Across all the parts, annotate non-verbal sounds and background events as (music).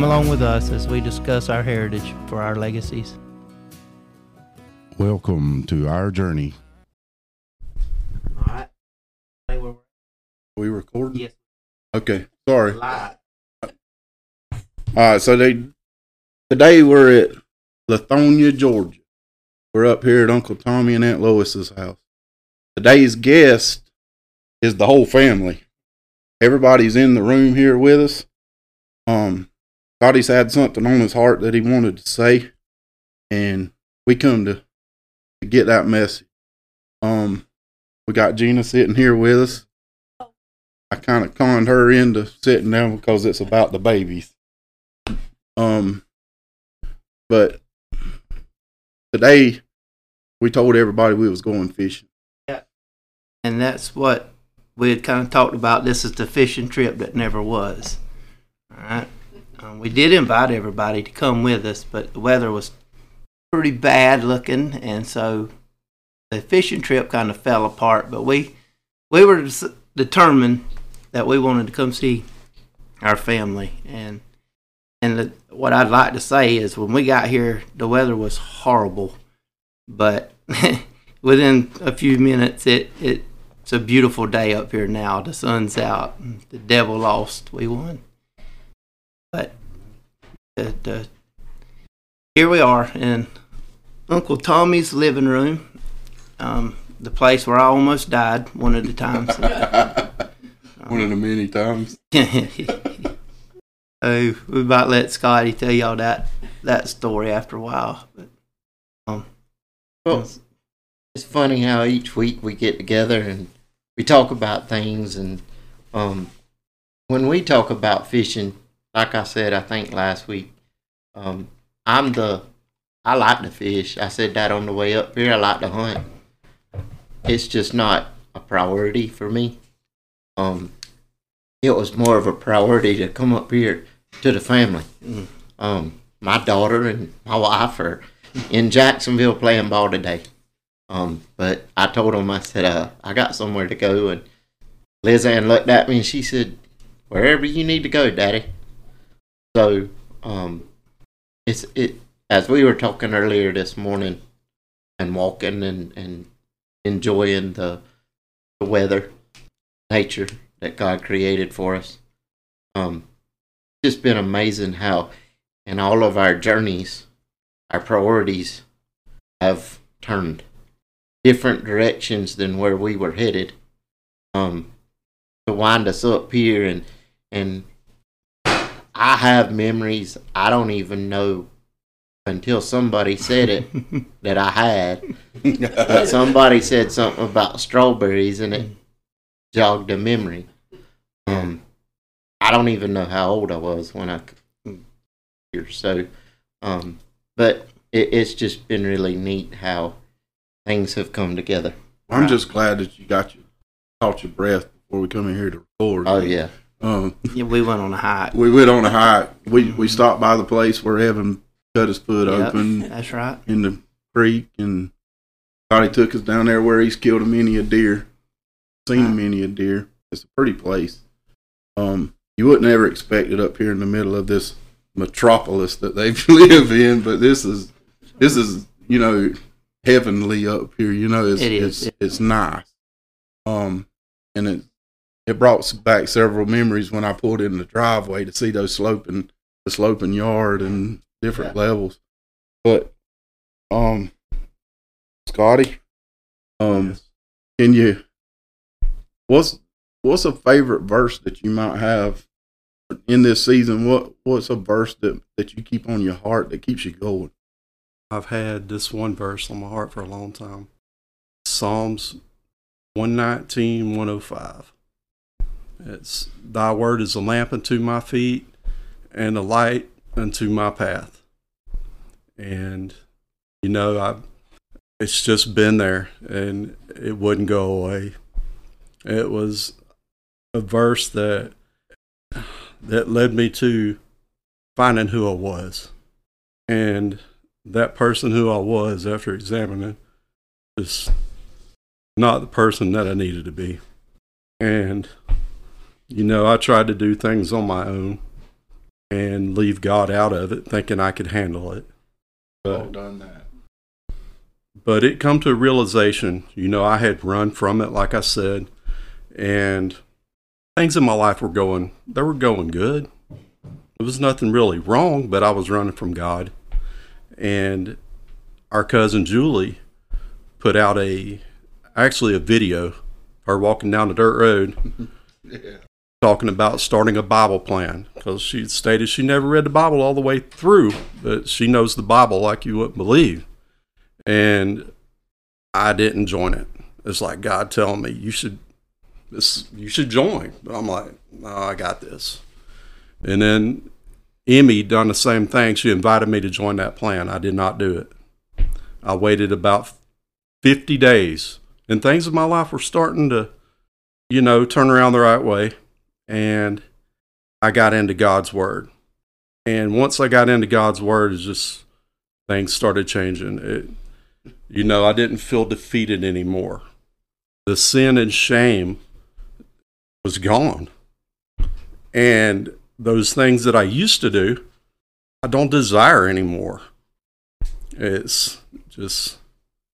Come along with us as we discuss our heritage for our legacies. Welcome to our journey. All right. We recording? Yes. Okay. Sorry. Live. All right. So they today we're at Lithonia, Georgia. We're up here at Uncle Tommy and Aunt Lois's house. Today's guest is the whole family. Everybody's in the room here with us. Um, Scotty's had something on his heart that he wanted to say, and we come to, to get that message. Um, we got Gina sitting here with us. I kind of conned her into sitting down because it's about the babies. Um, but today we told everybody we was going fishing. Yeah, and that's what we had kind of talked about. This is the fishing trip that never was. All right. Um, we did invite everybody to come with us, but the weather was pretty bad looking, and so the fishing trip kind of fell apart. But we we were determined that we wanted to come see our family, and and the, what I'd like to say is when we got here, the weather was horrible, but (laughs) within a few minutes, it it it's a beautiful day up here now. The sun's out. The devil lost. We won. But the, the, here we are in Uncle Tommy's living room, um, the place where I almost died one of the times. (laughs) One of the many times. (laughs) oh, we might let Scotty tell y'all that that story after a while. But um, Well, it's funny how each week we get together and we talk about things and um when we talk about fishing, like I said I think last week, um I'm the I like to fish. I said that on the way up here. I like to hunt. It's just not a priority for me. Um it was more of a priority to come up here to the family. Mm. Um my daughter and my wife are in Jacksonville playing ball today. Um, but I told them, I said, uh, I got somewhere to go. And Liz Ann looked at me and she said, wherever you need to go, Daddy. So, um, it's, it, as we were talking earlier this morning and walking and, and enjoying the, the weather, nature that God created for us, um, just been amazing how in all of our journeys, our priorities have turned different directions than where we were headed um to wind us up here and and I have memories I don't even know until somebody said it (laughs) that I had but somebody said something about strawberries and it jogged a memory um I don't even know how old I was when I here so um but it, it's just been really neat how things have come together. I'm just glad that you got your caught your breath before we come in here to record. Oh yeah, Um, yeah, we went on a hike. we went on a hike. We we stopped by the place where Evan cut his foot Yep, open that's right. in the creek, and thought he took us down there where he's killed a many a deer, seen a many a deer. It's a pretty place. Um, you wouldn't ever expect it up here in the middle of this metropolis that they (laughs) live in, but this is this is you know heavenly up here. You know, it's It is. it's it's nice. Um, and it it brought back several memories when I pulled in the driveway to see those sloping the sloping yard and different levels. But um, Scotty, um, can you what's what's a favorite verse that you might have in this season? What what's a verse that that you keep on your heart that keeps you going? I've had this one verse on my heart for a long time. Psalms 119, 105. It's Thy word is a lamp unto my feet and a light unto my path. And, you know, I it's just been there and it wouldn't go away. It was a verse that that led me to finding who I was. And that person who I was after examining is not the person that I needed to be. And, you know, I tried to do things on my own. and leave God out of it, thinking I could handle it. But, done that. but it come to a realization, you know, I had run from it, like I said, and things in my life were going, they were going good. There was nothing really wrong, but I was running from God. And our cousin Julie put out a, actually a video, her walking down the dirt road (laughs) Yeah. Talking about starting a Bible plan because she stated she never read the Bible all the way through, but she knows the Bible like you wouldn't believe. And I didn't join it. It's like God telling me you should this you should join. But I'm like, no, I got this. And then Emmy done the same thing. She invited me to join that plan. I did not do it. I waited about 50 days and things in my life were starting to, you know, turn around the right way and I got into God's word. And once I got into God's word, it's just things started changing. It, you know, I didn't feel defeated anymore. The sin and shame was gone. And those things that I used to do, I don't desire anymore. It's just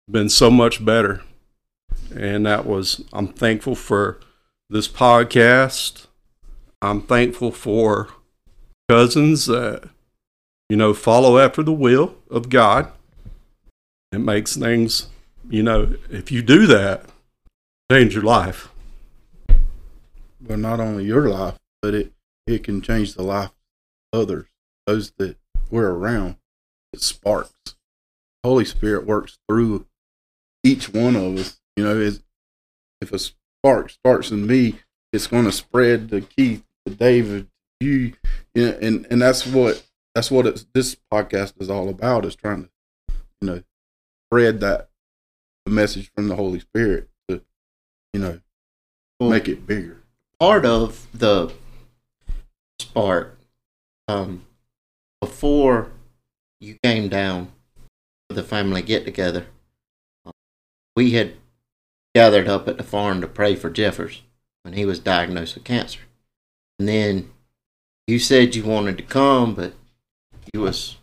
been so much better. And that was, I'm thankful for this podcast. I'm thankful for cousins that, you know, follow after the will of God. It makes things, you know, if you do that, change your life. Well, not only your life, but it, it can change the life of others, those that we're around. It sparks. Holy Spirit works through each one of us. You know, if a spark starts in me, it's going to spread to Keith, David, you, you know, and and that's what that's what it's, this podcast is all about. Is trying to, you know, spread that message from the Holy Spirit to, you know, Well, make it bigger. part of the spark um, before you came down for the family get together um, we had gathered up at the farm to pray for jeffers when he was diagnosed with cancer and then you said you wanted to come but you was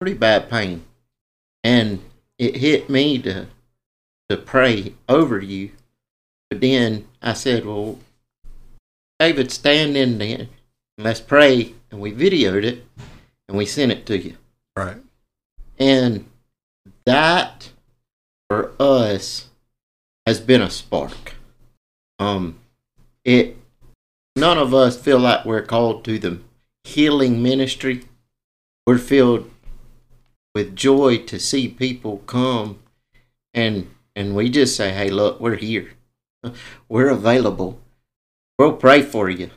pretty bad pain and it hit me to to pray over you but then i said well David, stand in there and let's pray. And we videoed it and we sent it to you. Right. And that for us has been a spark. Um, it none of us feel like we're called to the healing ministry. We're filled with joy to see people come and and we just say, Hey, look, we're here. (laughs) We're available we'll pray for you.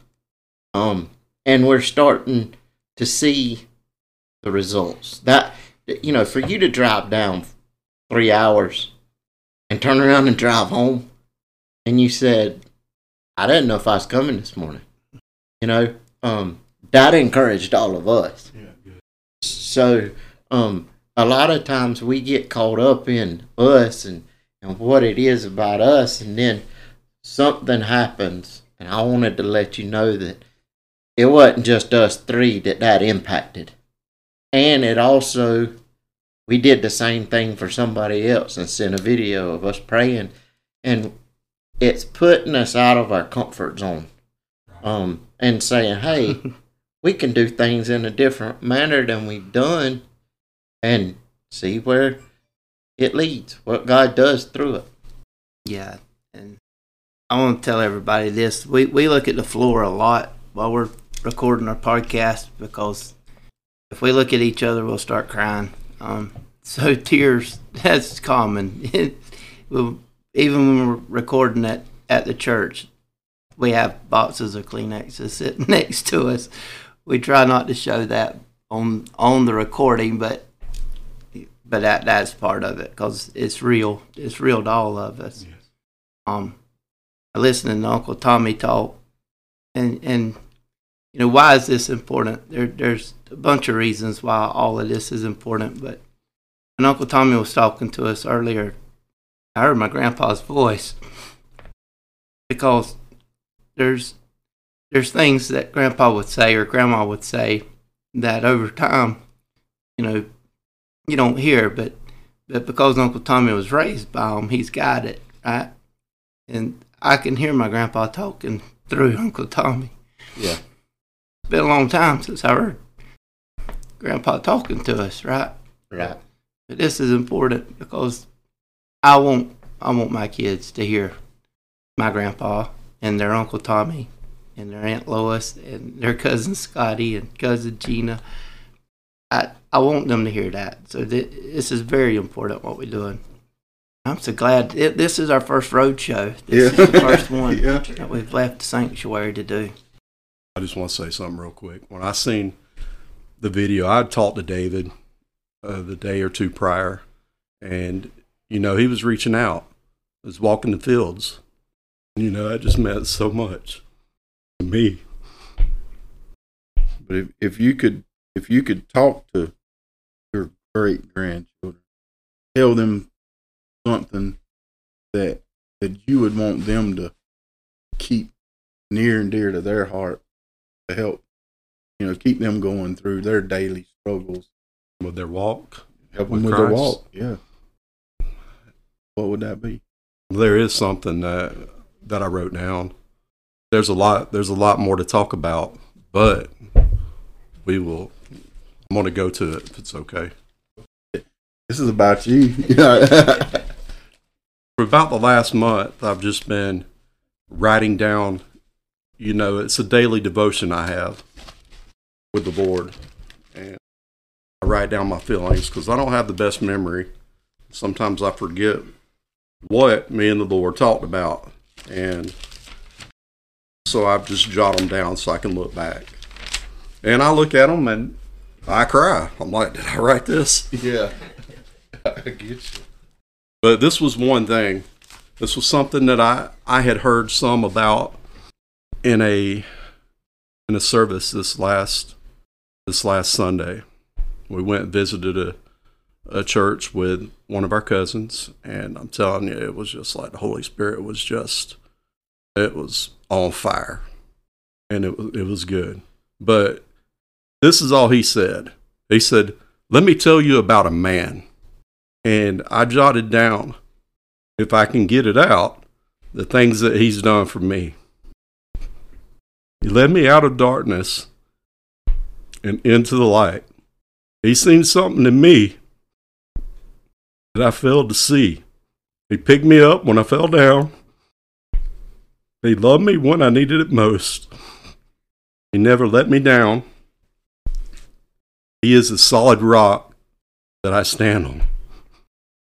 Um, and we're starting to see the results. That you know, for you to drive down three hours and turn around and drive home, and you said, "I didn't know if I was coming this morning." You know, um, that encouraged all of us. Yeah, So, um, a lot of times we get caught up in us and and what it is about us, and then something happens and I wanted to let you know that it wasn't just us three that that impacted. And it also, we did the same thing for somebody else and sent a video of us praying. And it's putting us out of our comfort zone um, and saying, hey, (laughs) we can do things in a different manner than we've done and see where it leads, what God does through it. Yeah, and I want to tell everybody this: we we look at the floor a lot while we're recording our podcast because if we look at each other, we'll start crying. Um, so (laughs) tears that's common. (laughs) We'll- Even when we're recording it at the church, we have boxes of Kleenexes sitting (laughs) next to us. We try not to show that on on the recording, but but that that's part of it because it's real. It's real to all of us. Um, listening to Uncle Tommy talk, and and you know why is this important? There there's a bunch of reasons why all of this is important, but when Uncle Tommy was talking to us earlier, I heard my grandpa's voice because there's there's things that Grandpa would say or Grandma would say that over time, you know, you don't hear, but but because Uncle Tommy was raised by him, he's got it right, and I can hear my grandpa talking through (laughs) Uncle Tommy. Yeah. It's been a long time since I heard Grandpa talking to us, right? Right. But this is important because I want I want my kids to hear my grandpa and their Uncle Tommy and their Aunt Lois and their cousin Scotty and cousin Gina. I I want them to hear that. So th- this is very important what we're doing. I'm so glad it, this is our first road show. This Yeah. is the first one (laughs) Yeah. that we've left the sanctuary to do. I just want to say something real quick. When I seen the video, I talked to David uh, the day or two prior, and you know he was reaching out, was walking the fields. You know that just meant so much to me. But if, if you could if you could talk to your great grandchildren, tell them something that that you would want them to keep near and dear to their heart to help you know keep them going through their daily struggles, With their walk, help them with their walk. Yeah. What would that be? there is something that that I wrote down. There's a lot. There's a lot more to talk about, but we will. I'm going to go to it if it's okay. This is about you. (laughs) For about the last month, I've just been writing down, you know, it's a daily devotion I have with the Lord. And I write down my feelings because I don't have the best memory. Sometimes I forget what me and the Lord talked about. And so I've just jot them down so I can look back. And I look at them and I cry. I'm like, did I write this? (laughs) yeah. (laughs) I get you. But this was one thing. This was something that I, I had heard some about in a in a service this last this last Sunday. We went and visited a a church with one of our cousins and I'm telling you it was just like the Holy Spirit was just it was on fire. And it was it was good. But this is all he said. He said, "Let me tell you about a man." and I jotted down, if I can get it out, the things that he's done for me. He led me out of darkness and into the light. He seen something in me that I failed to see. He picked me up when I fell down. He loved me when I needed it most. He never let me down. He is a solid rock that I stand on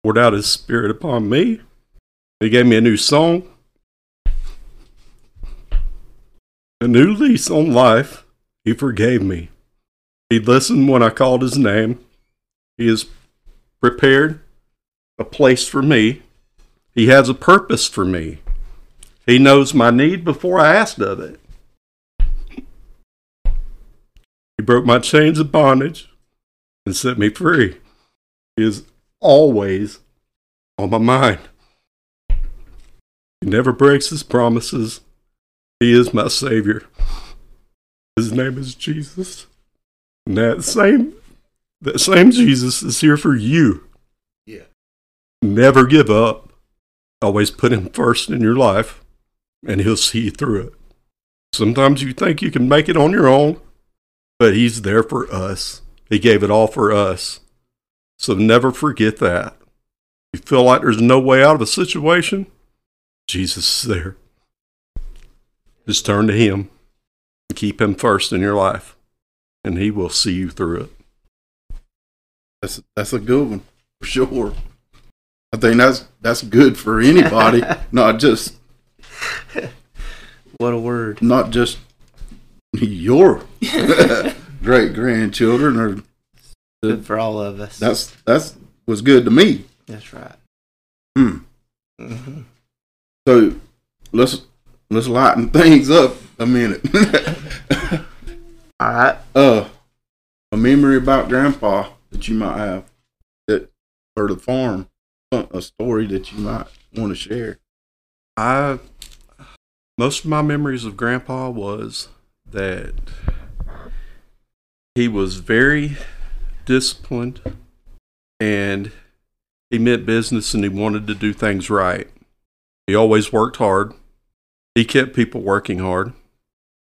poured out his spirit upon me. He gave me a new song, a new lease on life. He forgave me. He listened when I called his name. He is prepared a place for me. He has a purpose for me. He knows my need before I asked of it. He broke my chains of bondage and set me free. He is always on my mind. He never breaks his promises. He is my Savior. His name is Jesus. And that same that same Jesus is here for you. Never give up. Always put him first in your life, and he'll see you through it. Sometimes you think you can make it on your own, but he's there for us. He gave it all for us. So never forget that. You feel like there's no way out of a situation, Jesus is there. Just turn to Him and keep Him first in your life, and He will see you through it. That's that's a good one for sure. I think that's that's good for anybody, (laughs) not just What a word. not just your (laughs) great grandchildren or Good for all of us. that's that's was good to me. That's right. Hmm. hmm So let's let's lighten (laughs) things up a minute. All right. uh, a memory about Grandpa that you might have that or the farm, a story that you might want to share. I most of my memories of grandpa was that he was very disciplined and he meant business and he wanted to do things right. He always worked hard. He kept people working hard.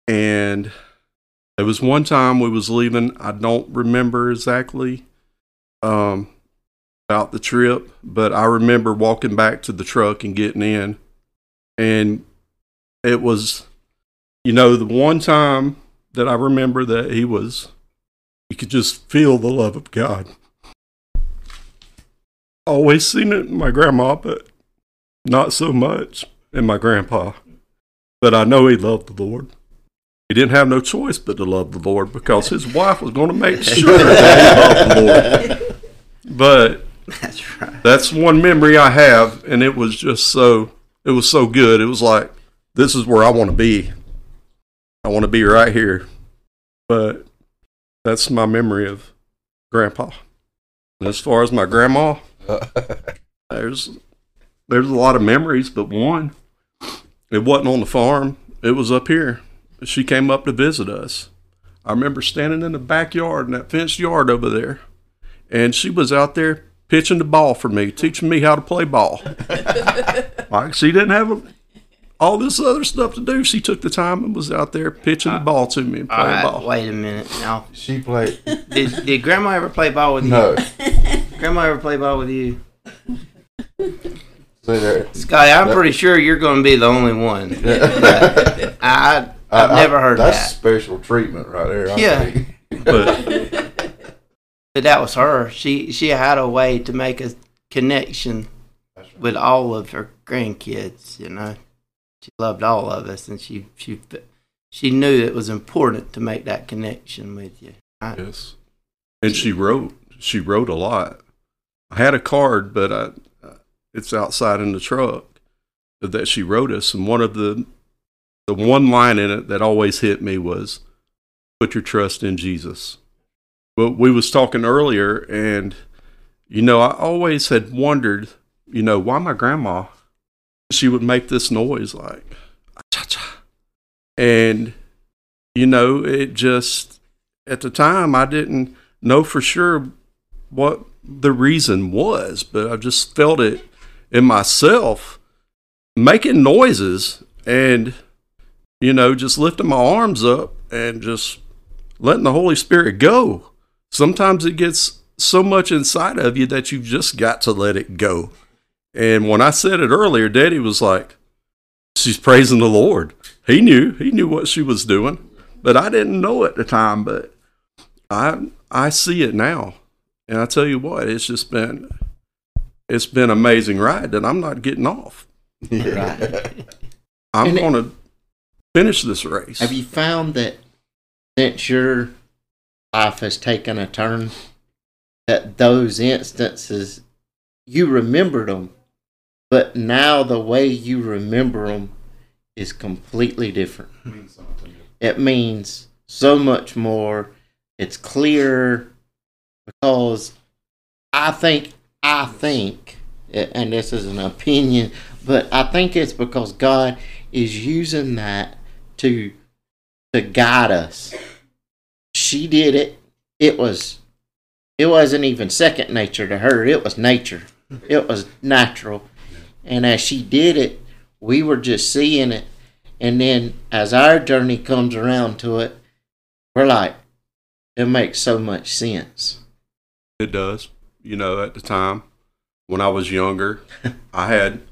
And there was one time we was leaving, I don't remember exactly um about the trip, but I remember walking back to the truck and getting in and it was you know the one time that I remember that he was you could just feel the love of God. Always seen it in my grandma, but not so much in my grandpa. But I know he loved the Lord. He didn't have no choice but to love the Lord because his wife was going to make sure that he loved the Lord. (laughs) But (laughs) That's right. that's one memory I have, and it was just so it was so good. It was like this is where I want to be. I want to be right here. But that's my memory of Grandpa. And as far as my grandma, (laughs) there's there's a lot of memories, but one, it wasn't on the farm. It was up here. She came up to visit us. I remember standing in the backyard in that fenced yard over there, and she was out there pitching the ball for me, teaching me how to play ball. (laughs) like she didn't have a, all this other stuff to do. She took the time and was out there pitching the uh, ball to me and playing right, ball. wait a minute. Now, She played. did, did Grandma ever play ball with you? No. (laughs) Grandma ever play ball with you? See there. Scotty, I'm pretty sure you're going to be the only one. (laughs) I, I've I- never I- heard that's that. special treatment right there. I Yeah. think. But But that was her. She she had a way to make a connection right. with all of her grandkids. You know, she loved all of us, and she she she knew it was important to make that connection with you. Yes. And she wrote. She wrote a lot. I had a card, but I, uh, it's outside in the truck that she wrote us. And one of the the one line in it that always hit me was, "Put your trust in Jesus." Well, we was talking earlier, and you know, I always had wondered, you know, why my grandma she would make this noise like cha cha, and you know, it just at the time I didn't know for sure what the reason was, but I just felt it in myself making noises and you know just lifting my arms up and just letting the Holy Spirit go. Sometimes it gets so much inside of you that you've just got to let it go. And when I said it earlier, Daddy was like, She's praising the Lord. He knew, he knew what she was doing but I didn't know at the time. But I I see it now, and I tell you what, it's just been it's been an amazing ride that I'm not getting off. (laughs) Right. I'm going to finish this race. Have you found that since your life has taken a turn, that those instances you remembered them, but now the way you remember them is completely different. It means so much more. It's clearer because I think I think, and this is an opinion, but I think it's because God is using that to to guide us. She did it. It was it wasn't even second nature to her. It was nature. It was natural. And as she did it, we were just seeing it. And then as our journey comes around to it, we're like, it makes so much sense. It does. You know, at the time when I was younger, (laughs) I had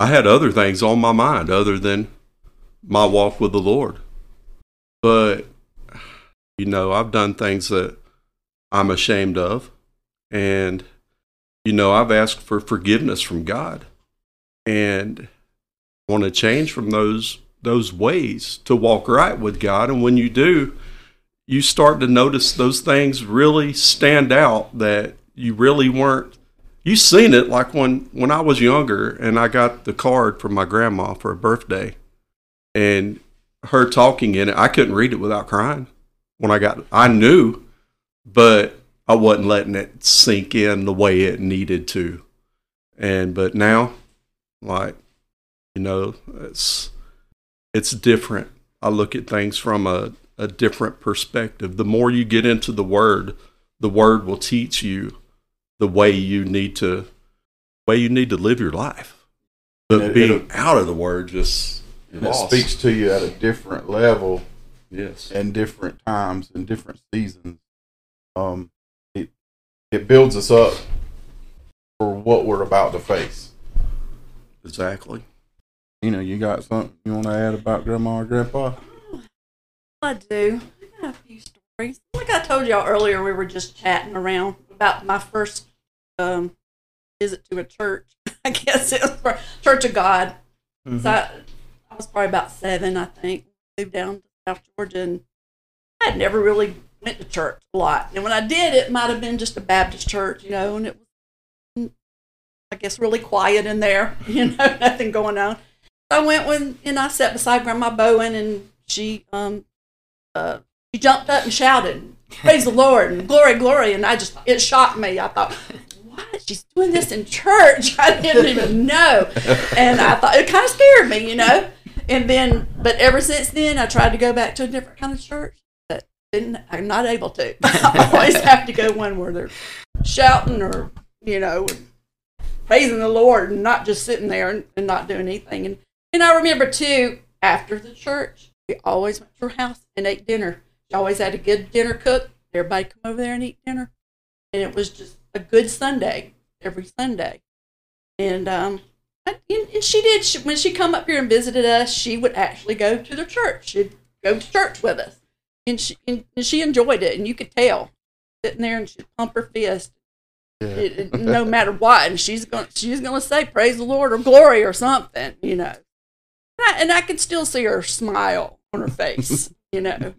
I had other things on my mind other than my walk with the Lord. But you know, I've done things that I'm ashamed of. And you know, I've asked for forgiveness from God and want to change from those those ways to walk right with God. And when you do, you start to notice those things really stand out that you really weren't you seen it like when when I was younger and I got the card from my grandma for a birthday and her talking in it I couldn't read it without crying when I got I knew but I wasn't letting it sink in the way it needed to and but now like you know it's it's different. I look at things from a, a different perspective. The more you get into the word, the word will teach you the way you need to way you need to live your life. But It- being out of the word just it speaks to you at a different level Yes. and different times and different seasons. Um, it it builds us up for what we're about to face. Exactly. You know, you got something you want to add about Grandma or Grandpa? I do. I got a few stories. Like I told y'all earlier, we were just chatting around about my first um, visit to a church. (laughs) I guess it was for Church of God. Mhm. So I, I was probably about seven, I think. Moved down to South Georgia, and I had never really went to church a lot. And when I did, it might have been just a Baptist church, you know, and it was, I guess, really quiet in there. (laughs) You know, nothing going on. So I went when, and I sat beside Grandma Bowen, and she, um, uh, she jumped up and shouted, "Praise the Lord!" and "Glory, glory!" And I just, it shocked me. I thought, what? She's doing this in church. (laughs) I didn't even know. And I thought it kind of scared me, you know. And then, but ever since then, I tried to go back to a different kind of church, but didn't. I'm not able to. (laughs) I always (laughs) have to go one where they're shouting or, you know, praising the Lord and not just sitting there and, and not doing anything. And and I remember too, after the church, we always went to her house and ate dinner. She always had a good dinner cook. Everybody come over there and eat dinner, and it was just a good Sunday every Sunday. And um, and, and she did she, when she come up here and visited us. She would actually go to the church. She'd go to church with us, and she and, and she enjoyed it. And you could tell sitting there and she'd pump her fist Yeah. it, it- no matter what. And she's going she's going to say praise the Lord or glory or something, you know. And I, and I could still see her smile on her face, (laughs) you know,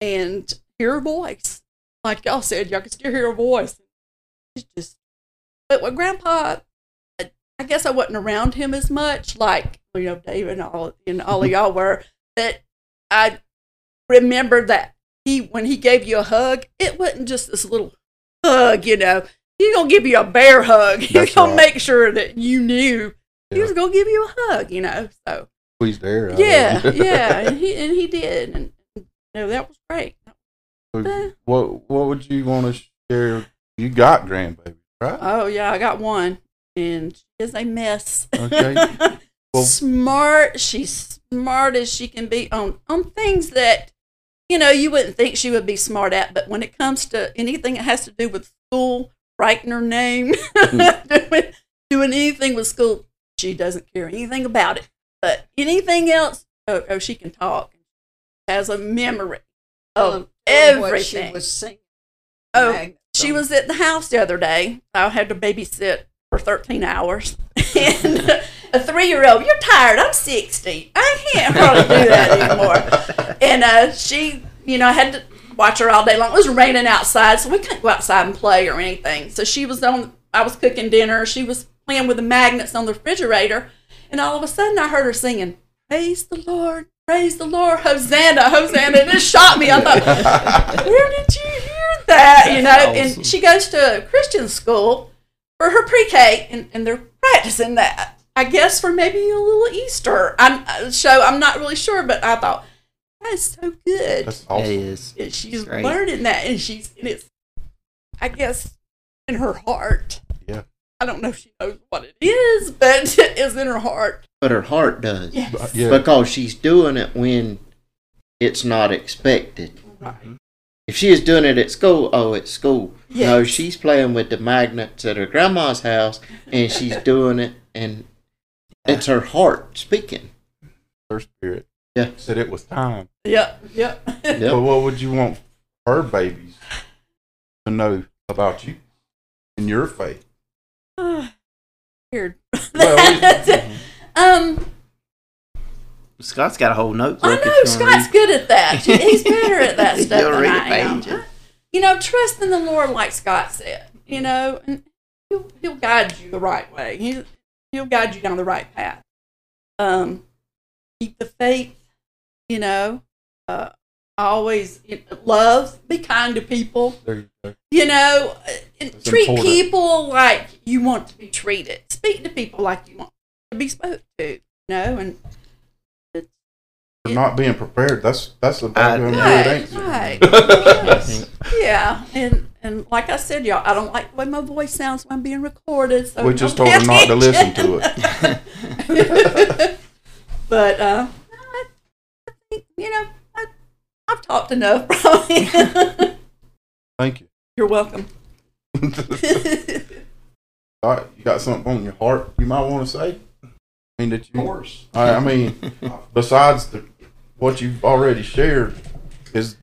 and hear her voice. Like y'all said, y'all can still hear her voice. She's just, but with Grandpa, I, guess I wasn't around him as much, like you know David and all and all of mm-hmm. y'all were. That I remember that he when he gave you a hug, it wasn't just this little hug, you know. He's gonna give you a bear hug. (laughs) He's That's gonna right. make sure that you knew he was gonna give you a hug, you know. So Squeeze the air yeah, yeah, (laughs) and he and he did, and you know that was great. So what What would you want to share? You got grandbaby, right? Oh yeah, I got one, and she is a mess. Okay. (laughs) Well- smart. She's smart as she can be on on things that you know you wouldn't think she would be smart at. But when it comes to anything that has to do with school, writing her name, hmm. (laughs) doing, doing anything with school, she doesn't care anything about it. But anything else, oh, oh she can talk. Has a memory oh, of Tell 'em what she everything. was singing. Oh, Magnet she was at the house the other day. I had to babysit for 13 hours. (laughs) and a three year old, you're tired. I'm 60. I can't hardly do that anymore. (laughs) And uh, she, you know, I had to watch her all day long. It was raining outside, so we couldn't go outside and play or anything. So she was on, I was cooking dinner. She was playing with the magnets on the refrigerator. And all of a sudden, I heard her singing, Praise the Lord, praise the Lord, Hosanna, Hosanna. And it shocked me. I thought, (laughs) where did you hear that? You know, and she goes to a Christian school for her pre-K, and, and they're practicing that. I guess for maybe a little Easter. I'm uh, so I'm not really sure, but I thought that's so good. That's awesome. is. And she's great. learning that, and she's and it's, I guess, in her heart. Yeah. I don't know if she knows what it is, but (laughs) it is in her heart. But her heart does. Yes. Yeah. Because she's doing it when it's not expected. Right. If she is doing it at school, oh, it's school. No, she's playing with the magnets at her grandma's house, and she's (laughs) doing it, and it's her heart speaking. Her spirit. Yeah. Said it was time. Yep. Yep. But what would you want her babies to know about you and your faith? (sighs) Weird. Well, (laughs) um. Scott's got a whole notebook. I know Scott's read. good at that. He's better at that (laughs) stuff You'll than read I a am. page. You know, trust in the Lord, like Scott said. You know, and he'll, he'll guide you the right way. He, he'll guide you down the right path. Um, keep the faith. You know, uh, always love. Be kind to people. there you go. You know, uh, and That's treat important. people like you want to be treated. Speak to people like you want to be spoke to. You know, and it's not being prepared. That's that's a I- damn good Right, (laughs) answer. Right. yeah, and and like I said, y'all, I don't like the way my voice sounds when I'm being recorded. So We just told her not to listen to it. (laughs) but uh, I I think you know I, I've talked enough. Probably. (laughs) Thank you. You're welcome. (laughs) All right, you got something on your heart you might want to say? I mean that you. Of course. I, I mean, besides the what you've already shared, is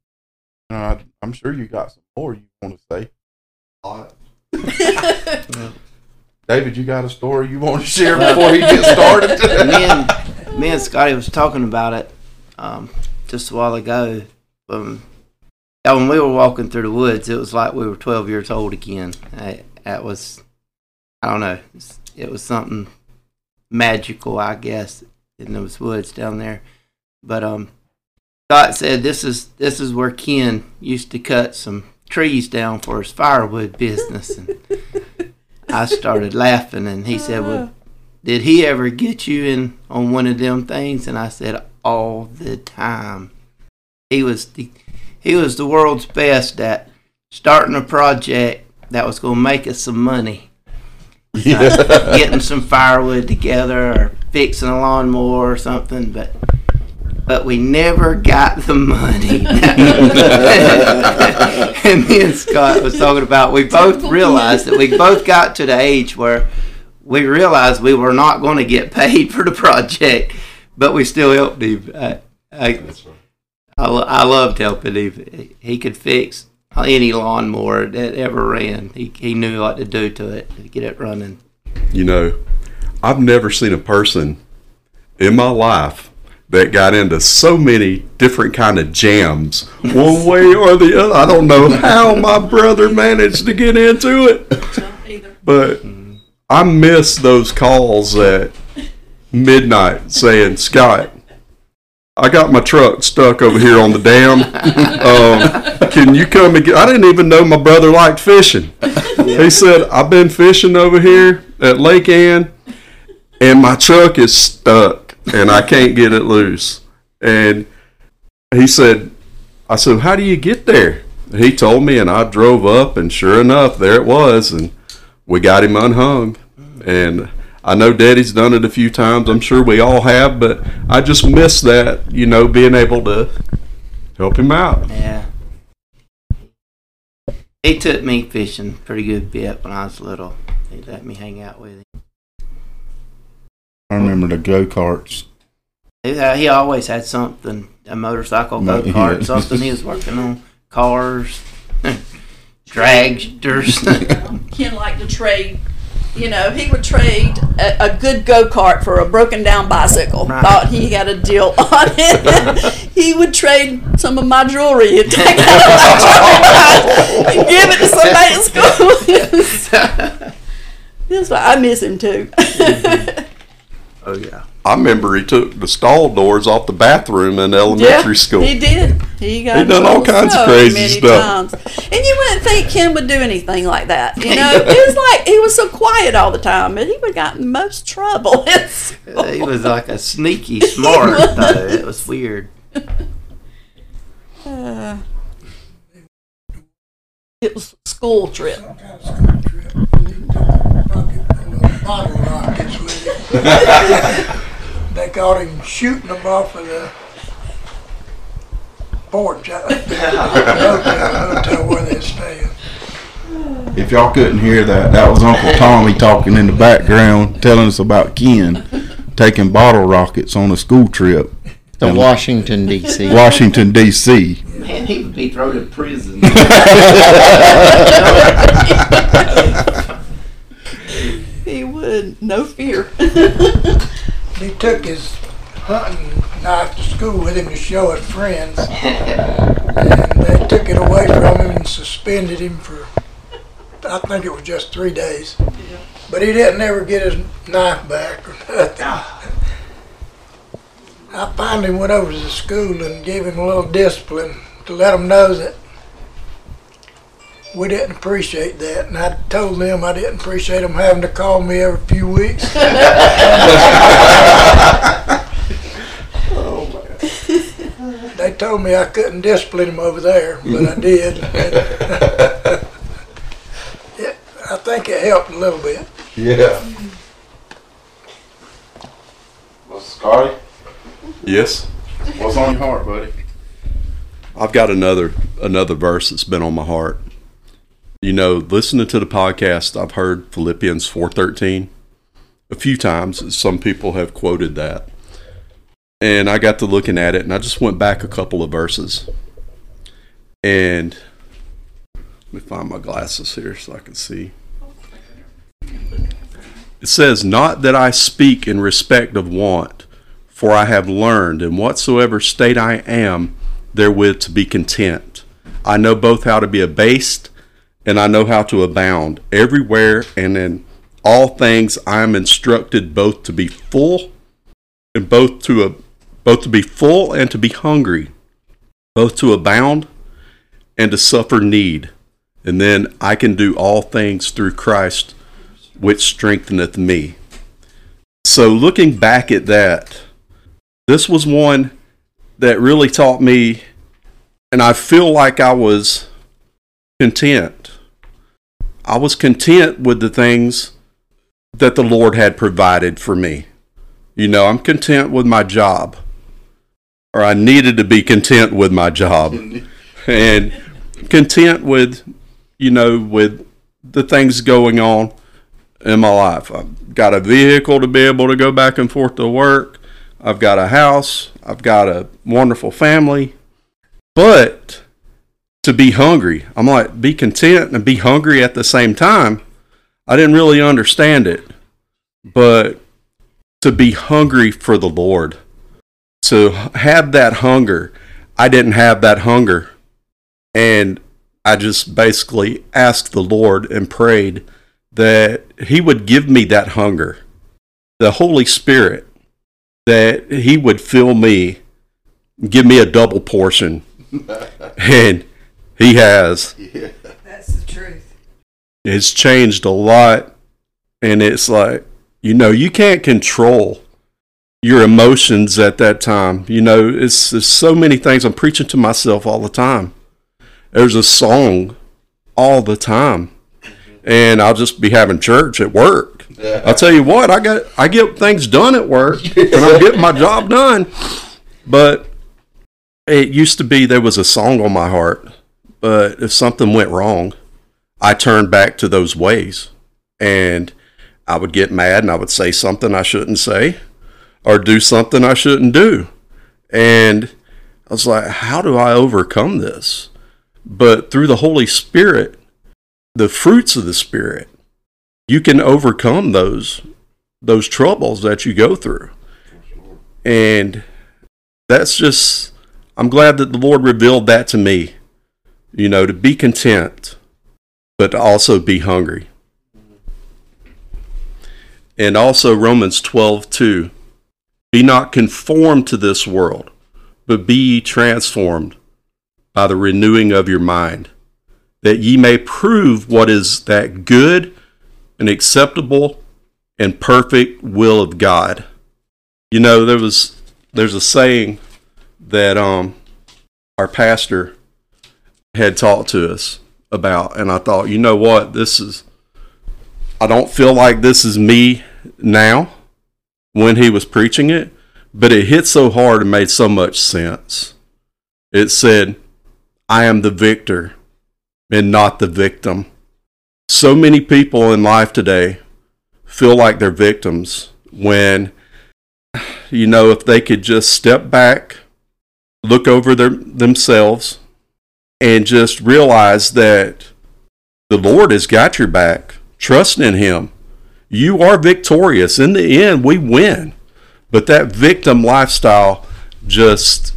you I, I'm sure you got some more you want to say. (laughs) David, you got a story you want to share (laughs) before you get started? me and me and Scotty was talking about it um, just a while ago. Um, yeah, when we were walking through the woods, it was like we were 12 years old again. I, that was, I don't know, it was something magical, I guess, in those woods down there. But um, Scott said this is this is where Ken used to cut some trees down for his firewood business, and I started laughing, and he said, "Well." did he ever get you in on one of them things? And I said, all the time. He was the, he was the world's best at starting a project that was going to make us some money. yeah. (laughs) Getting some firewood together or fixing a lawnmower or something, but but we never got the money. (laughs) and me and Scott was talking about we both realized that we both got to the age where we realized we were not going to get paid for the project, but we still helped him. I, I, I, I loved helping him. He could fix any lawnmower that ever ran. He, he knew what to do to it to get it running. You know, I've never seen a person in my life that got into so many different kind of jams one way or the other. I don't know how my brother managed to get into it, but I miss those calls at midnight saying, "Scott, I got my truck stuck over here on the dam. Um, can you come and get?" I didn't even know my brother liked fishing. He said, "I've been fishing over here at Lake Ann, and my truck is stuck, and I can't get it loose." And he said, "I said, how do you get there?" He told me, and I drove up, and sure enough, there it was, and we got him unhung. And I know Daddy's done it a few times. I'm sure we all have, but I just miss that, you know, being able to help him out. Yeah. He took me fishing pretty good bit when I was little. He let me hang out with him. I remember the go karts. He, uh, he always had something a motorcycle, go kart, yeah. something he was (laughs) working on. Cars, (laughs) dragsters. (laughs) Ken liked to trade. You know, he would trade a, a good go kart for a broken down bicycle. Right. Thought he had a deal on it. he would trade some of my jewelry. He'd take out of my jewelry and give it to somebody at school. That's why I miss him too. Oh yeah. I remember he took the stall doors off the bathroom in elementary school. He did. He got He done all trouble kinds of crazy many stuff. Times. And you wouldn't think Ken would do anything like that. You know, (laughs) it was like he was so quiet all the time, and he would have gotten in most trouble. at. He was like a sneaky (laughs) smart though. It was weird. Uh, it was a school trip. some kind of school trip. He they caught him shooting them off of the porch at the hotel, hotel where they stayed. If y'all couldn't hear that, that was Uncle Tommy talking in the background, telling us about Ken taking bottle rockets on a school trip, To Washington, D.C. Washington D.C. Man, he would be thrown in prison. (laughs) (laughs) He no fear. (laughs) He took his hunting knife to school with him to show it friends. (laughs) And they took it away from him and suspended him for, I think it was just three days. But he didn't ever get his knife back or nothing. Ah. I finally went over to the school and gave him a little discipline to let them know that we didn't appreciate that. And I told them I didn't appreciate them having to call me every few weeks. Oh, (laughs) (laughs) they told me I couldn't discipline him over there, but I did. (laughs) yeah, I think it helped a little bit. Yeah. Well, Scotty, Yes. what's on your heart, buddy? I've got another another verse that's been on my heart. You know, listening to the podcast, I've heard Philippians 4:13 a few times. Some people have quoted that. And I got to looking at it and I just went back a couple of verses. And let me find my glasses here so I can see. It says, Not that I speak in respect of want, for I have learned in whatsoever state I am therewith to be content. I know both how to be abased and I know how to abound. Everywhere and in all things I am instructed both to be full and both to a, both to be full and to be hungry, both to abound and to suffer need. And then I can do all things through Christ which strengtheneth me. So looking back at that, this was one that really taught me, and I feel like I was content. I was content with the things that the Lord had provided for me. You know, I'm content with my job, or I needed to be content with my job, (laughs) and content with, you know, with the things going on in my life. I've got a vehicle to be able to go back and forth to work. I've got a house. I've got a wonderful family. But to be hungry, I'm like, be content and be hungry at the same time. I didn't really understand it. But to be hungry for the Lord, to have that hunger, I didn't have that hunger. And I just basically asked the Lord and prayed that He would give me that hunger, the Holy Spirit, that He would fill me, give me a double portion. (laughs) and He has. Yeah. That's the truth. It's changed a lot. And it's like, you know, you can't control your emotions at that time. You know, it's, it's so many things. I'm preaching to myself all the time. There's a song all the time and I'll just be having church at work. I'll tell you what, I got I get things done at work and I'm getting my job done. But it used to be there was a song on my heart, but if something went wrong, I turned back to those ways. And I would get mad and I would say something I shouldn't say or do something I shouldn't do. And I was like, how do I overcome this? But through the Holy Spirit, the fruits of the spirit you can overcome those those troubles that you go through and that's just i'm glad that the lord revealed that to me you know to be content but to also be hungry and also romans 12 2 be not conformed to this world but be ye transformed by the renewing of your mind that ye may prove what is that good and acceptable and perfect will of God. You know, there was there's a saying that um our pastor had talked to us about and I thought, you know what, this is I don't feel like this is me now when he was preaching it, but it hit so hard and made so much sense. It said, I am the victor and not the victim. So many people in life today feel like they're victims when, you know, if they could just step back, look over their, themselves, and just realize that the Lord has got your back, trust in Him. You are victorious. In the end, we win. But that victim lifestyle just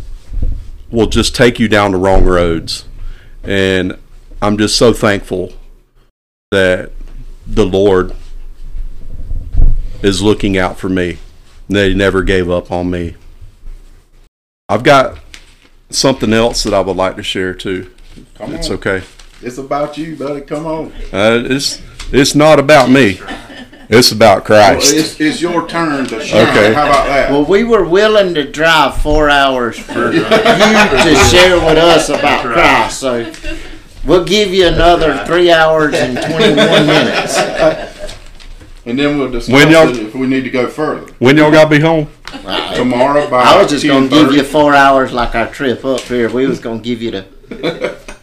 will just take you down the wrong roads. And I'm just so thankful that the Lord is looking out for me. He never gave up on me. I've got something else that I would like to share too. Come It's on. okay. It's about you, buddy. Come on. Uh, it's it's not about me. It's about Well, Christ. it's, it's your turn to shine. Okay. How about that? Well, we were willing to drive four hours for you to share with us about Christ. So we'll give you another three hours and 21 minutes. And then we'll discuss When y'all- if we need to go further. When y'all gotta be home? Tomorrow by I was just going to give you four hours like our trip up here. We was going to give you the.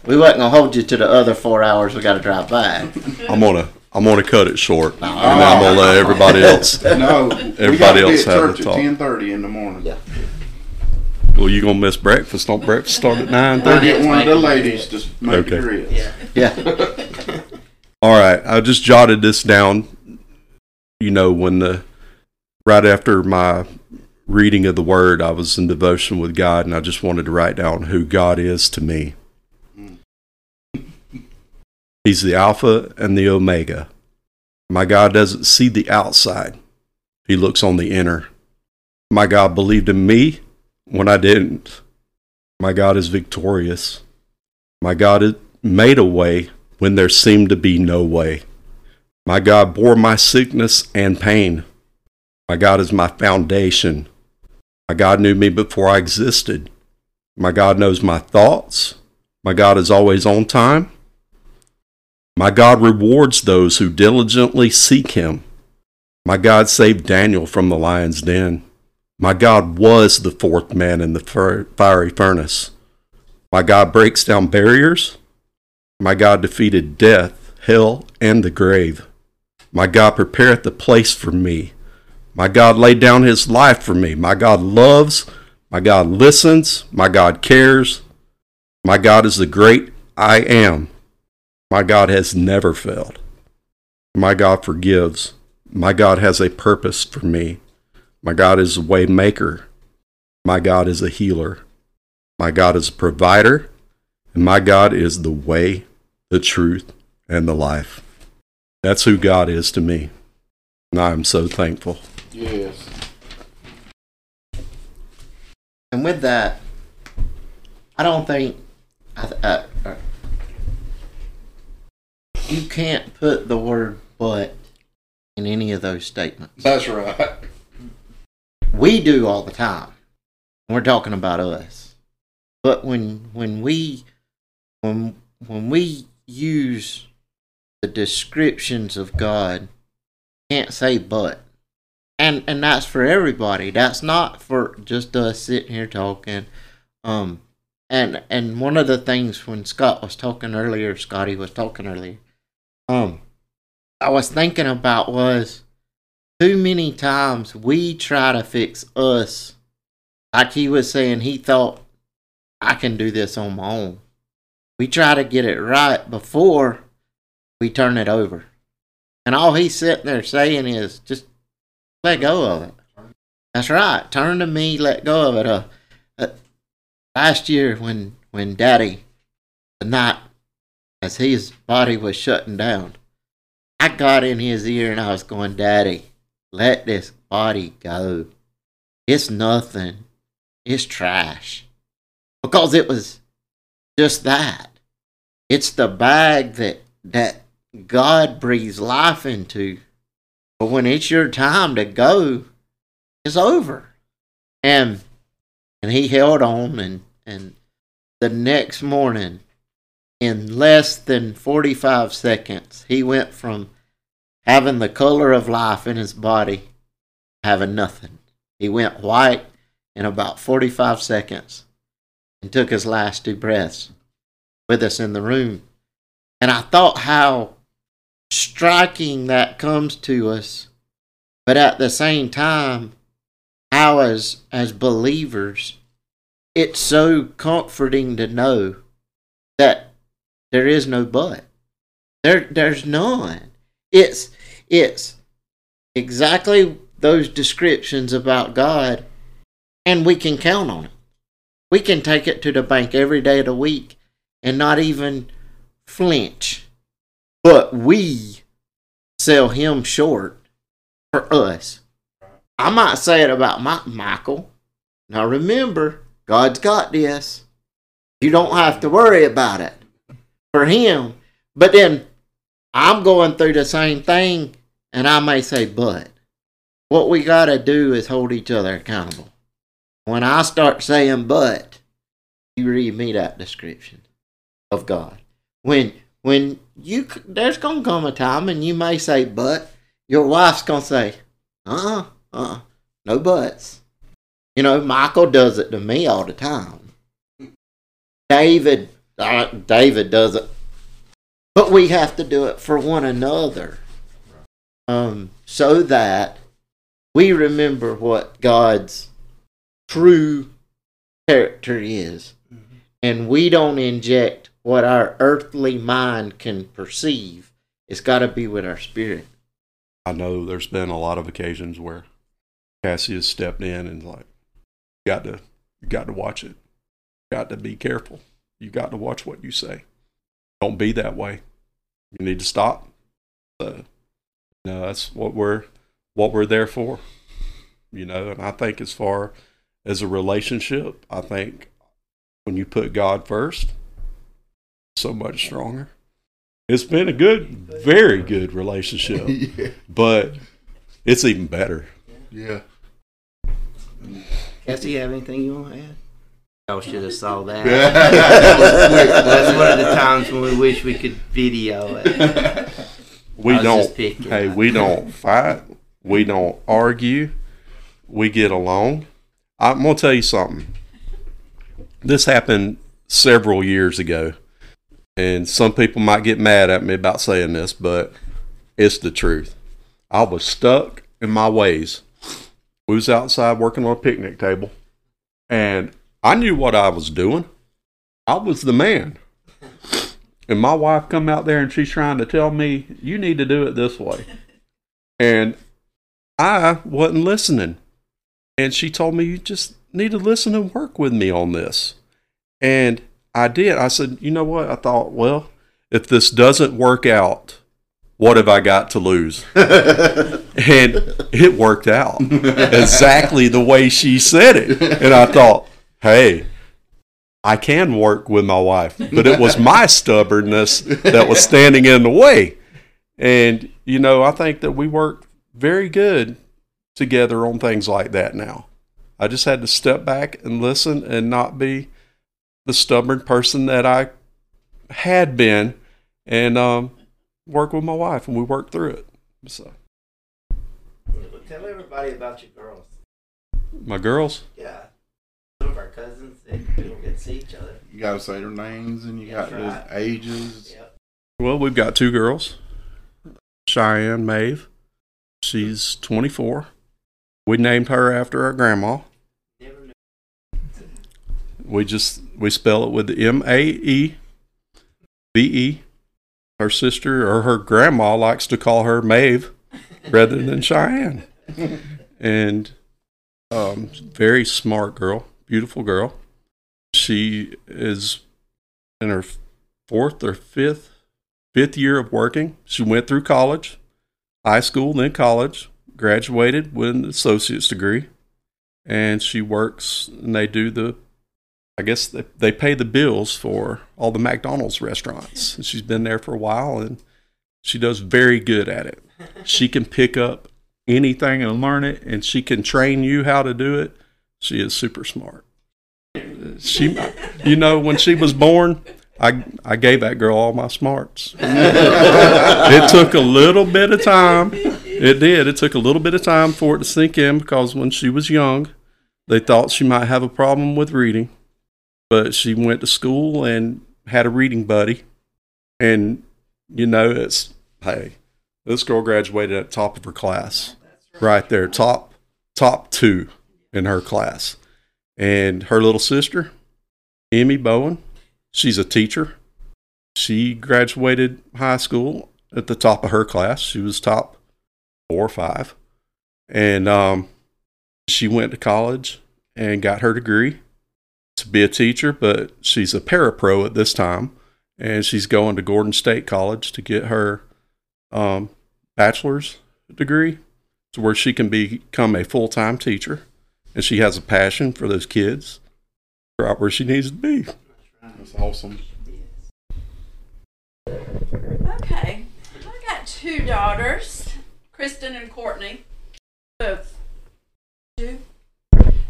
We wasn't going to hold you to the other four hours we got to drive back. I'm gonna I'm gonna cut it short, and then I'm gonna let everybody else. No, Everybody else (laughs) got to have the talk. ten thirty in the morning. Yeah. Well, you gonna miss breakfast? Don't breakfast start at nine I thirty? get one of the ladies to make Okay. the grits. Yeah. Yeah. All right, I just jotted this down. You know, when the right after my reading of the Word, I was in devotion with God, and I just wanted to write down who God is to me. He's the Alpha and the Omega. My God doesn't see the outside; He looks on the inner. My God believed in me when I didn't. My God is victorious. My God made a way when there seemed to be no way. My God bore my sickness and pain. My God is my foundation. My God knew me before I existed. My God knows my thoughts. My God is always on time. My God rewards those who diligently seek him. My God saved Daniel from the lion's den. My God was the fourth man in the fiery furnace. My God breaks down barriers. My God defeated death, hell, and the grave. My God prepareth a place for me. My God laid down his life for me. My God loves. My God listens. My God cares. My God is the great I am. My God has never failed. My God forgives. My God has a purpose for me. My God is a way maker. My God is a healer. My God is a provider. And my God is the way, the truth, and the life. That's who God is to me. And I am so thankful. Yes. And with that, I don't think I, I, I, uh, uh, you can't put the word "but" in any of those statements. That's right. We do all the time. We're talking about us, but when when we when when we use the descriptions of God, can't say "but." and and that's for everybody. That's not for just us sitting here talking. Um, and and one of the things when Scott was talking earlier, Scotty was talking earlier. Um, I was thinking about was too many times we try to fix us. Like he was saying, he thought I can do this on my own. We try to get it right before we turn it over. And all he's sitting there saying is just let go of it. That's right. Turn to me, let go of it. Uh, uh, last year, when when Daddy, the night as his body was shutting down, I got in his ear and I was going, Daddy, let this body go. It's nothing. It's trash. Because it was just that. It's the bag that that God breathes life into. But when it's your time to go, it's over. And and he held on and and the next morning in less than 45 seconds he went from having the color of life in his body having nothing. He went white in about 45 seconds and took his last two breaths with us in the room. And I thought how striking that comes to us, but at the same time, as as believers, it's so comforting to know that there is no but. There there's none. It's it's exactly those descriptions about God, and we can count on it. We can take it to the bank every day of the week and not even flinch. But we sell him short for us. I might say it about my, Michael. Now remember, God's got this. You don't have to worry about it for him. But then I'm going through the same thing and I may say but. What we got to do is hold each other accountable. When I start saying but, you read me that description of God. When when you there's gonna come a time and you may say but, your wife's gonna say, uh uh uh, no buts. You know, Michael does it to me all the time. David, uh, David does it, but we have to do it for one another, um, so that we remember what God's true character is, and we don't inject what our earthly mind can perceive. It's got to be with our spirit. I know there's been a lot of occasions where Cassie has stepped in and like, got to, you got to watch it. Got to be careful. You got to watch what you say. Don't be that way. You need to stop. Uh, so, no, that's what we're, what we're there for. You know, and I think as far as a relationship, I think when you put God first, so much stronger. It's been a good, very good relationship, (laughs) yeah. but it's even better. Yeah. Cassie, you have anything you want to add? Y'all should have saw (laughs) that. That was quick. That's one of the times when we wish we could video it. (laughs) We don't. just picking. Hey, we don't fight. We don't argue. We get along. I'm gonna tell you something. This happened several years ago, and some people might get mad at me about saying this, but it's the truth. I was stuck in my ways. We was outside working on a picnic table, and I knew what I was doing. I was the man. And my wife come out there and she's trying to tell me you need to do it this way. And I wasn't listening. And she told me you just need to listen and work with me on this. And I did. I said, you know what? I thought, well, if this doesn't work out, what have I got to lose? (laughs) and it worked out exactly the way she said it. And I thought, hey, I can work with my wife, but it was my stubbornness that was standing in the way. And, you know, I think that we work very good together on things like that now. I just had to step back and listen and not be the stubborn person that I had been and um, work with my wife, and we worked through it. So, Tell everybody about your girls. my girls, Yeah. Some of our cousins, they don't get to see each other. You gotta say their names and you got right. the ages. Yep. well, we've got two girls Cheyenne Maeve, she's 24. We named her after our grandma. We just we spell it with M A E B E. Her sister or her grandma likes to call her Maeve rather than Cheyenne. And um, very smart girl, beautiful girl. She is in her fourth or fifth fifth year of working. She went through college, high school, then college, graduated with an associate's degree, and she works and they do the I guess they, they pay the bills for all the McDonald's restaurants. And (laughs) she's been there for a while and she does very good at it. She can pick up anything and learn it, and she can train you how to do it. She is super smart. She, you know, when she was born, I I gave that girl all my smarts. (laughs) it took a little bit of time. It did. It took a little bit of time for it to sink in because when she was young, they thought she might have a problem with reading but she went to school and had a reading buddy. And, you know, it's, hey, this girl graduated at top of her class, right there, top, top two in her class. And her little sister, Emmy Bowen, she's a teacher. She graduated high school at the top of her class. She was top four or five. And um, she went to college and got her degree to be a teacher, but she's a parapro at this time, and she's going to Gordon State College to get her um, bachelor's degree, to where she can become a full time teacher, and she has a passion for those kids, right where she needs to be. That's awesome. Okay. I got two daughters. Kristen and Courtney, both two,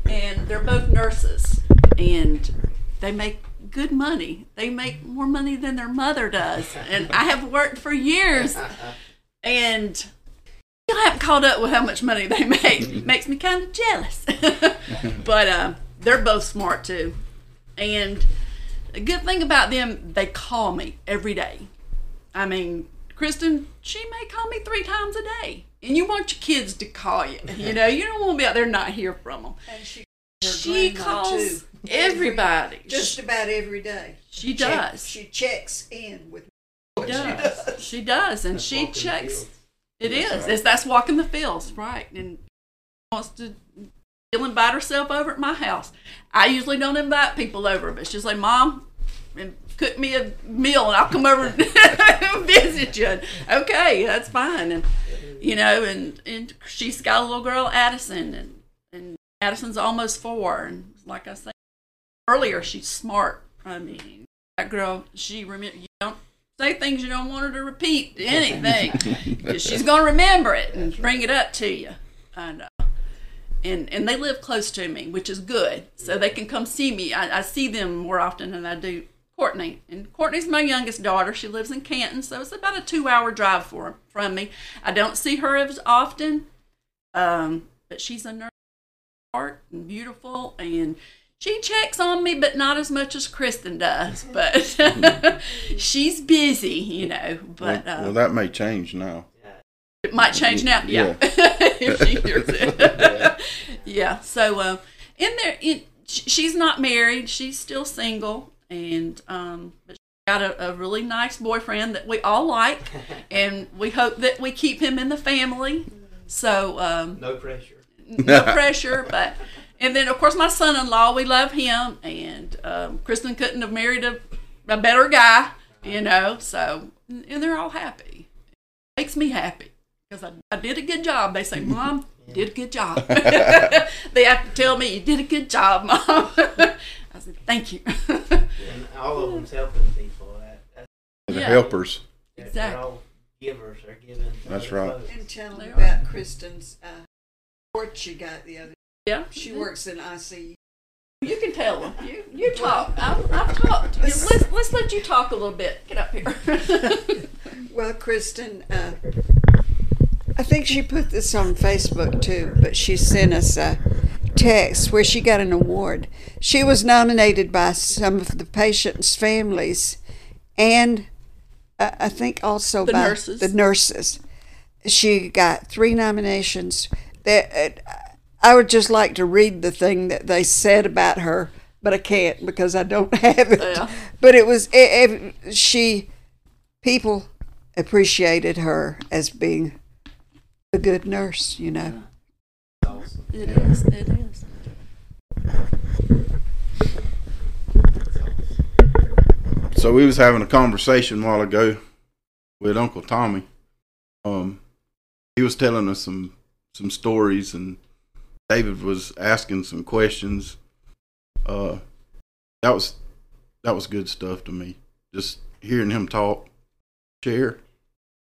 and they're both nurses, and they make good money. They make more money than their mother does, and I have worked for years, and I haven't caught up with how much money they (laughs) make. Makes me kind of jealous, (laughs) but uh, they're both smart too, and a good thing about them, they call me every day. I mean, Kristen, she may call me three times a day. And you want your kids to call you. You know, you don't want to be out there and not hear from them. And she, She calls too. everybody. Just about every day. she Check- does. She checks in with She does. She does. And she checks. It is. It's, that's walking the fields, right. And wants to still invite herself over at my house. I usually don't invite people over, but she's like, Mom, and cook me a meal and I'll come over and (laughs) visit you. Okay, that's fine. And you know, and and she's got a little girl, Addison, and and Addison's almost four. And like I said earlier, she's smart. I mean, that girl, she remember. You don't say things you don't want her to repeat (laughs) anything, she's gonna remember it and bring it up to you. And uh, and and they live close to me, which is good. So they can come see me. I, I see them more often than I do Courtney. And Courtney's my youngest daughter. She lives in Canton, so it's about a two-hour drive for from me. I don't see her as often, um, but she's a nurse, smart and beautiful, and she checks on me, but not as much as Kristen does. (laughs) But (laughs) she's busy, you know. But well, uh, well, that may change now. it might change now. Yeah. (laughs) if she hears it. yeah. So, uh, in there, in, she's not married. She's still single. And, um, but she got a, a really nice boyfriend that we all like. and we hope that we keep him in the family. So, um, No pressure. no pressure, but and then of course my son-in-law, we love him, and um, Kristen couldn't have married a, a better guy, you know. So and they're all happy. It Makes me happy because I, I did a good job. They say, "Mom, did a good job." (laughs) they have to tell me, "You did a good job, Mom." (laughs) I said, "Thank you." And all of them's helping people. That, that's, The Yeah. helpers. they're Exactly. all givers. They're giving. That's right. folks. and tell They them about Kristen's uh, report she got the other. Yeah, She works in ICU. You can tell them. You you talk. I've, I've talked. (laughs) Let's let's let you talk a little bit. Get up here. (laughs) Well, Kristen, uh, I think she put this on Facebook too, but she sent us a text where she got an award. She was nominated by some of the patients' families and uh, I think also The by nurses. the nurses. She got three nominations. That I would just like to read the thing that they said about her, but I can't because I don't (laughs) have it. Yeah. But it was it, it, she people appreciated her as being a good nurse, you know. It is. It is. So we was having a conversation a while ago with Uncle Tommy. Um, he was telling us some some stories, and David was asking some questions. Uh, that was that was good stuff to me. Just hearing him talk, share.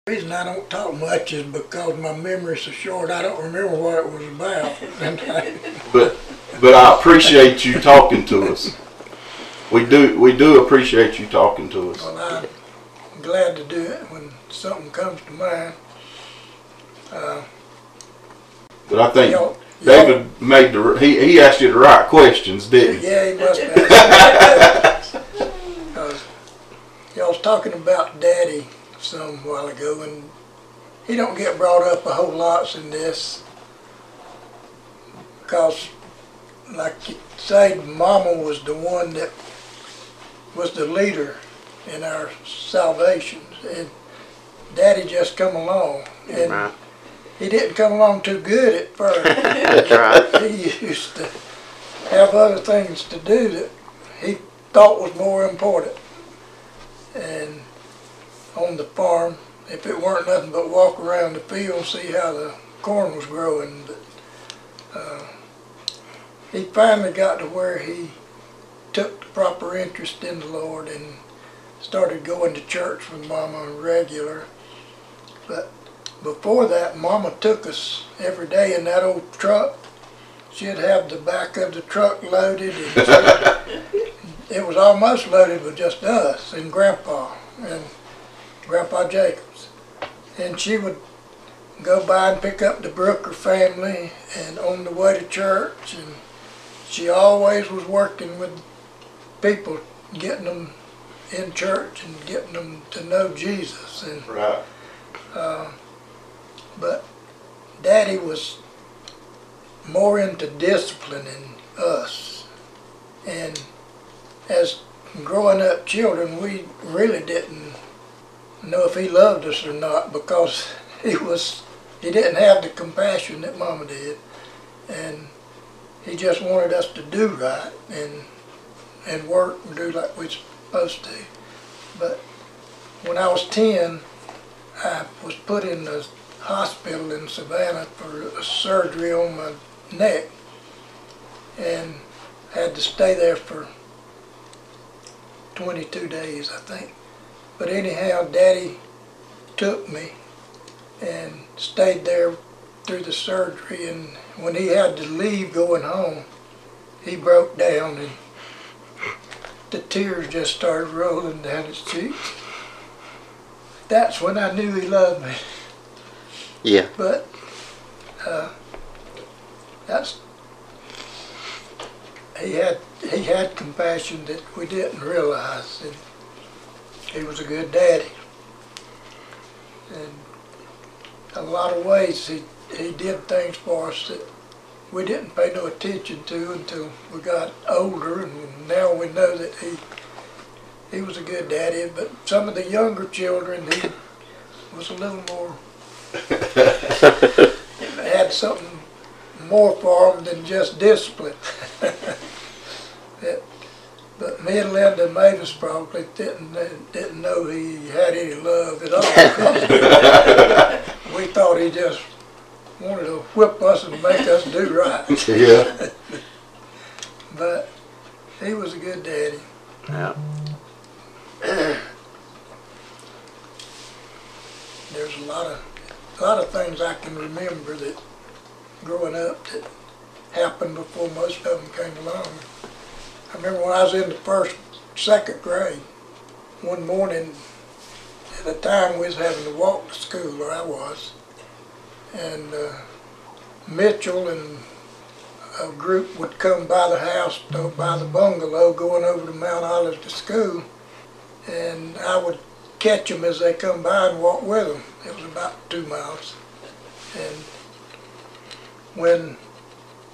The reason I don't talk much is because my memory's so short, I don't remember what it was about. (laughs) But but I appreciate you talking to us. We do we do appreciate you talking to us. Well, I'm glad to do it when something comes to mind. Uh, But I think y'all- David made the he he asked you the right questions, didn't he? Yeah, he must have. Because y'all was talking about Daddy some while ago, and he don't get brought up a whole lot in this. Because, like you say, Mama was the one that was the leader in our salvation, and Daddy just come along, and he didn't come along too good at first. (laughs) That's right. he used to have other things to do that he thought was more important. And on the farm, if it weren't nothing but walk around the field and see how the corn was growing, but uh, he finally got to where he took the proper interest in the Lord and started going to church with Mama on regular. But before that, Mama took us every day in that old truck. She'd have the back of the truck loaded (laughs) it was almost loaded with just us and Grandpa and Grandpa Jacobs. And she would go by and pick up the Brooker family and on the way to church and she always was working with people, getting them in church and getting them to know Jesus and Right. uh, but Daddy was more into disciplining us. And as growing up children, we really didn't know if he loved us or not because (laughs) he was he didn't have the compassion that Mama did, and he just wanted us to do right and and work and do like we're supposed to. But when I was ten, I was put in the hospital in Savannah for a surgery on my neck and had to stay there for 22 days, I think. But anyhow, Daddy took me and stayed there through the surgery. And when he had to leave going home, he broke down and the tears just started rolling down his cheeks. That's when I knew he loved me. Yeah. But uh, that's he had he had compassion that we didn't realize, and he was a good daddy. And a lot of ways he he did things for us that we didn't pay no attention to until we got older, and now we know that he he was a good daddy. But some of the younger children, he was a little more had something more for them than just discipline. (laughs) That- but me and Linda Mavis probably didn't didn't know he had any love at all. (laughs) we thought he just wanted to whip us and make us do right. Yeah. (laughs) But he was a good daddy. Yeah. There's a lot of a lot of things I can remember that growing up that happened before most of them came along. I remember when I was in the first, second grade, one morning, at the time we was having to walk to school, or I was, and uh, Mitchell and a group would come by the house, by the bungalow, going over to Mount Olive to school, and I would catch them as they come by and walk with them. It was about two miles. And when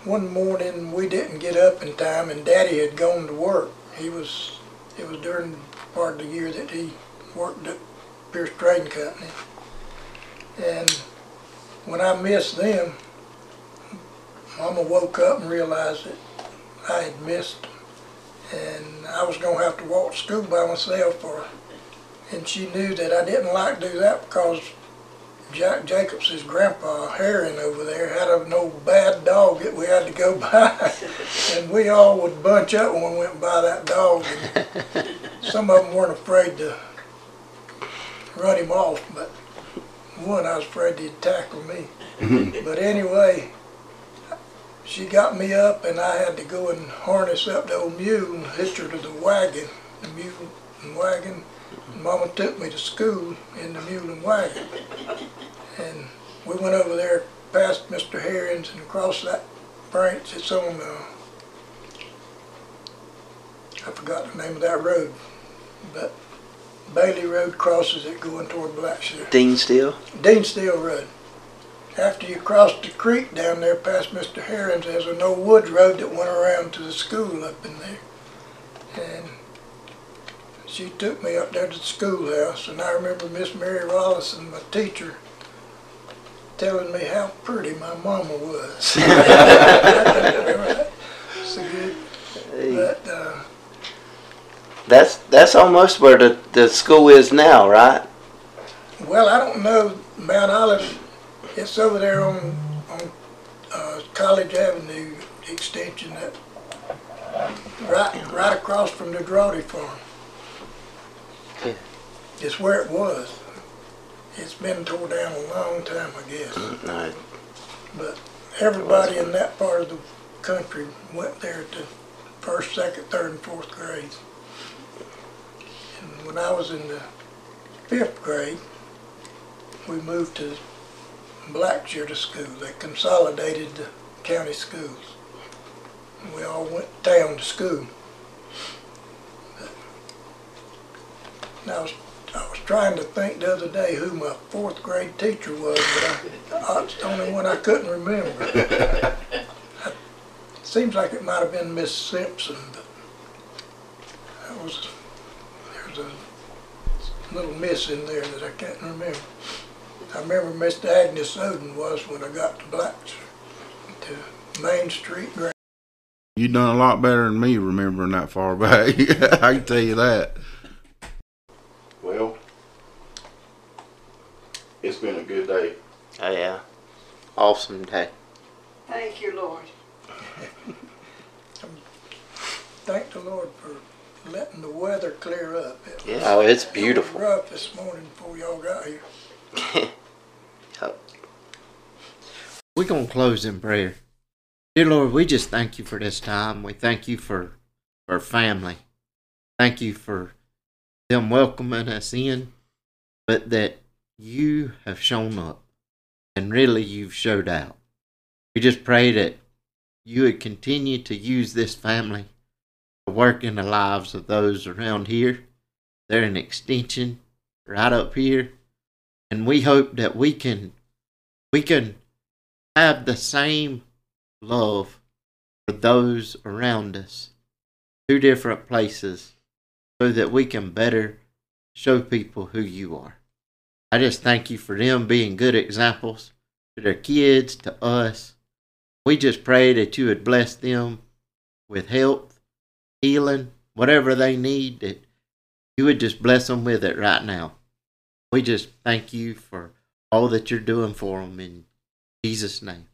one morning we didn't get up in time and Daddy had gone to work, he was, it was during part of the year that he worked at Pierce Trading Company. And when I missed them, Mama woke up and realized that I had missed them. And I was gonna have to walk to school by myself or and she knew that I didn't like to do that because Jack Jacobs' grandpa, Herring over there, had an old bad dog that we had to go (laughs) by. and we all would bunch up when we went by that dog. And some of them weren't afraid to run him off, but one I was afraid he'd tackle me. (laughs) but anyway, she got me up and I had to go and harness up the old mule and hitch her to the wagon, the mule and wagon. Mama took me to school in the mule and wagon. And we went over there past Mr. Herring's and across that branch. It's on, uh, I forgot the name of that road, but Bailey Road crosses it going toward Blackshear. Dean Steele. Dean Steele Road. After you cross the creek down there past Mr. Herring's, there's an old woods road that went around to the school up in there. And she took me up there to the schoolhouse, and I remember Miss Mary Rollison, my teacher, telling me how pretty my mama was. (laughs) so good. But, uh, That's that's almost where the, the school is now, right? well, I don't know Mount Olive. It's over there on on uh, College Avenue extension, that right right across from the Drawdy farm. It's where it was. It's been tore down a long time, I guess. No, But everybody in that part of the country went there to first, second, third, and fourth grades. And when I was in the fifth grade, we moved to Blackshear to school. They consolidated the county schools. And we all went down to school. And I was, I was trying to think the other day who my fourth grade teacher was, but I, that's the only one I couldn't remember. (laughs) Seems like it might have been Miss Simpson, but that was, there was a little miss in there that I can't remember. I remember Mr. Agnes Oden was when I got to Blacks, to Main Street. Gra- You done a lot better than me remembering that far back. (laughs) I can tell you that. Well, it's been a good day. oh yeah. Awesome day. Thank you, Lord. Thank the Lord for letting the weather clear up. It Yeah. Oh, it's beautiful. rough this morning before y'all got here. We're going to close in prayer. Dear Lord, we just thank you for this time. We thank you for our family. Thank you for them welcoming us in, but that you have shown up and really you've showed out. We just pray that you would continue to use this family to work in the lives of those around here. They're an extension right up here. And we hope that we can we can have the same love for those around us, two different places, so that we can better show people who you are. I just thank you for them being good examples to their kids, to us. We just pray that you would bless them with health, healing, whatever they need, that you would just bless them with it right now. We just thank you for all that you're doing for them in Jesus' name.